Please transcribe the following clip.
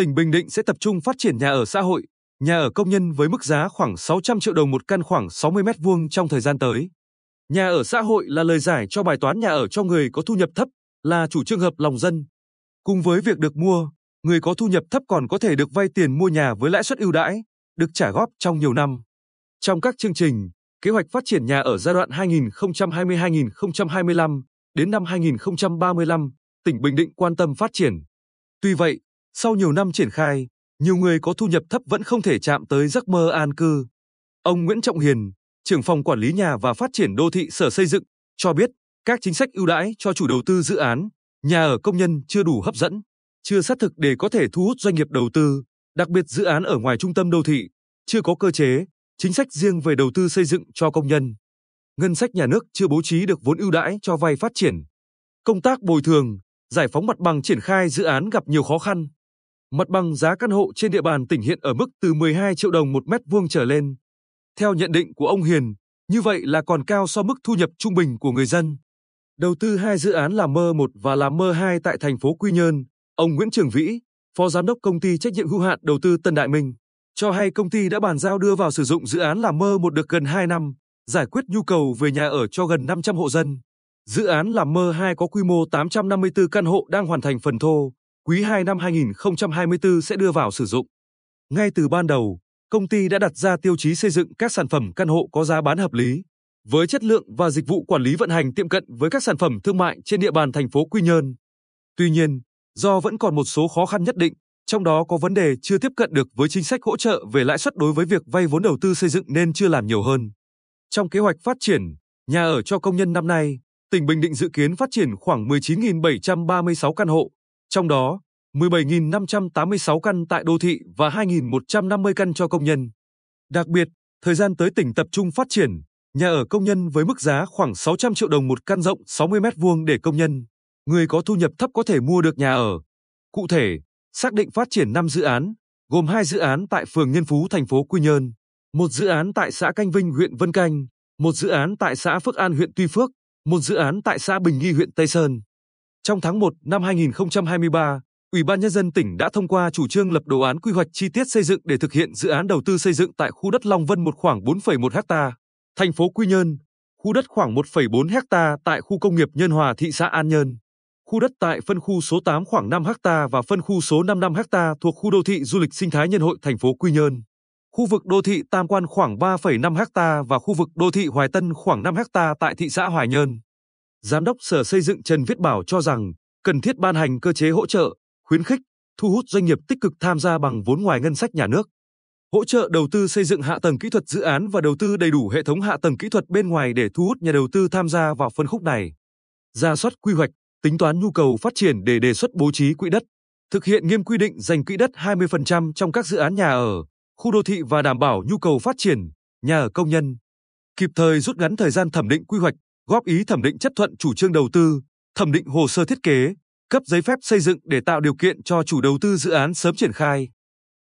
tỉnh Bình Định sẽ tập trung phát triển nhà ở xã hội, nhà ở công nhân với mức giá khoảng 600 triệu đồng một căn khoảng 60 mét vuông trong thời gian tới. Nhà ở xã hội là lời giải cho bài toán nhà ở cho người có thu nhập thấp, là chủ trương hợp lòng dân. Cùng với việc được mua, người có thu nhập thấp còn có thể được vay tiền mua nhà với lãi suất ưu đãi, được trả góp trong nhiều năm. Trong các chương trình, kế hoạch phát triển nhà ở giai đoạn 2020-2025 đến năm 2035, tỉnh Bình Định quan tâm phát triển. Tuy vậy, sau nhiều năm triển khai, nhiều người có thu nhập thấp vẫn không thể chạm tới giấc mơ an cư. Ông Nguyễn Trọng Hiền, trưởng phòng quản lý nhà và phát triển đô thị Sở Xây dựng, cho biết các chính sách ưu đãi cho chủ đầu tư dự án, nhà ở công nhân chưa đủ hấp dẫn, chưa sát thực để có thể thu hút doanh nghiệp đầu tư, đặc biệt dự án ở ngoài trung tâm đô thị, chưa có cơ chế, chính sách riêng về đầu tư xây dựng cho công nhân. Ngân sách nhà nước chưa bố trí được vốn ưu đãi cho vay phát triển. Công tác bồi thường, giải phóng mặt bằng triển khai dự án gặp nhiều khó khăn. Mặt bằng giá căn hộ trên địa bàn tỉnh hiện ở mức từ 12 triệu đồng một mét vuông trở lên. Theo nhận định của ông Hiền, như vậy là còn cao so mức thu nhập trung bình của người dân. Đầu tư hai dự án là Mơ 1 và là Mơ 2 tại thành phố Quy Nhơn, ông Nguyễn Trường Vĩ, Phó Giám đốc Công ty Trách nhiệm hữu hạn Đầu tư Tân Đại Minh, cho hay công ty đã bàn giao đưa vào sử dụng dự án là Mơ 1 được gần 2 năm, giải quyết nhu cầu về nhà ở cho gần 500 hộ dân. Dự án làm mơ 2 có quy mô 854 căn hộ đang hoàn thành phần thô, quý 2 năm 2024 sẽ đưa vào sử dụng. Ngay từ ban đầu, công ty đã đặt ra tiêu chí xây dựng các sản phẩm căn hộ có giá bán hợp lý, với chất lượng và dịch vụ quản lý vận hành tiệm cận với các sản phẩm thương mại trên địa bàn thành phố Quy Nhơn. Tuy nhiên, do vẫn còn một số khó khăn nhất định, trong đó có vấn đề chưa tiếp cận được với chính sách hỗ trợ về lãi suất đối với việc vay vốn đầu tư xây dựng nên chưa làm nhiều hơn. Trong kế hoạch phát triển nhà ở cho công nhân năm nay, tỉnh Bình Định dự kiến phát triển khoảng 19.736 căn hộ, trong đó 17.586 căn tại đô thị và 2.150 căn cho công nhân. Đặc biệt, thời gian tới tỉnh tập trung phát triển nhà ở công nhân với mức giá khoảng 600 triệu đồng một căn rộng 60 mét vuông để công nhân, người có thu nhập thấp có thể mua được nhà ở. Cụ thể, xác định phát triển 5 dự án, gồm 2 dự án tại phường Nhân Phú thành phố Quy Nhơn, một dự án tại xã Canh Vinh huyện Vân Canh, một dự án tại xã Phước An huyện Tuy Phước, một dự án tại xã Bình Nghi huyện Tây Sơn. Trong tháng 1 năm 2023, Ủy ban Nhân dân tỉnh đã thông qua chủ trương lập đồ án quy hoạch chi tiết xây dựng để thực hiện dự án đầu tư xây dựng tại khu đất Long Vân một khoảng 4,1 ha, thành phố Quy Nhơn, khu đất khoảng 1,4 ha tại khu công nghiệp Nhân Hòa thị xã An Nhơn, khu đất tại phân khu số 8 khoảng 5 ha và phân khu số 55 ha thuộc khu đô thị du lịch sinh thái Nhân hội thành phố Quy Nhơn khu vực đô thị Tam Quan khoảng 3,5 ha và khu vực đô thị Hoài Tân khoảng 5 ha tại thị xã Hoài Nhơn. Giám đốc Sở Xây dựng Trần Viết Bảo cho rằng cần thiết ban hành cơ chế hỗ trợ, khuyến khích, thu hút doanh nghiệp tích cực tham gia bằng vốn ngoài ngân sách nhà nước. Hỗ trợ đầu tư xây dựng hạ tầng kỹ thuật dự án và đầu tư đầy đủ hệ thống hạ tầng kỹ thuật bên ngoài để thu hút nhà đầu tư tham gia vào phân khúc này. Ra soát quy hoạch, tính toán nhu cầu phát triển để đề xuất bố trí quỹ đất, thực hiện nghiêm quy định dành quỹ đất 20% trong các dự án nhà ở, khu đô thị và đảm bảo nhu cầu phát triển nhà ở công nhân, kịp thời rút ngắn thời gian thẩm định quy hoạch, góp ý thẩm định chấp thuận chủ trương đầu tư, thẩm định hồ sơ thiết kế, cấp giấy phép xây dựng để tạo điều kiện cho chủ đầu tư dự án sớm triển khai.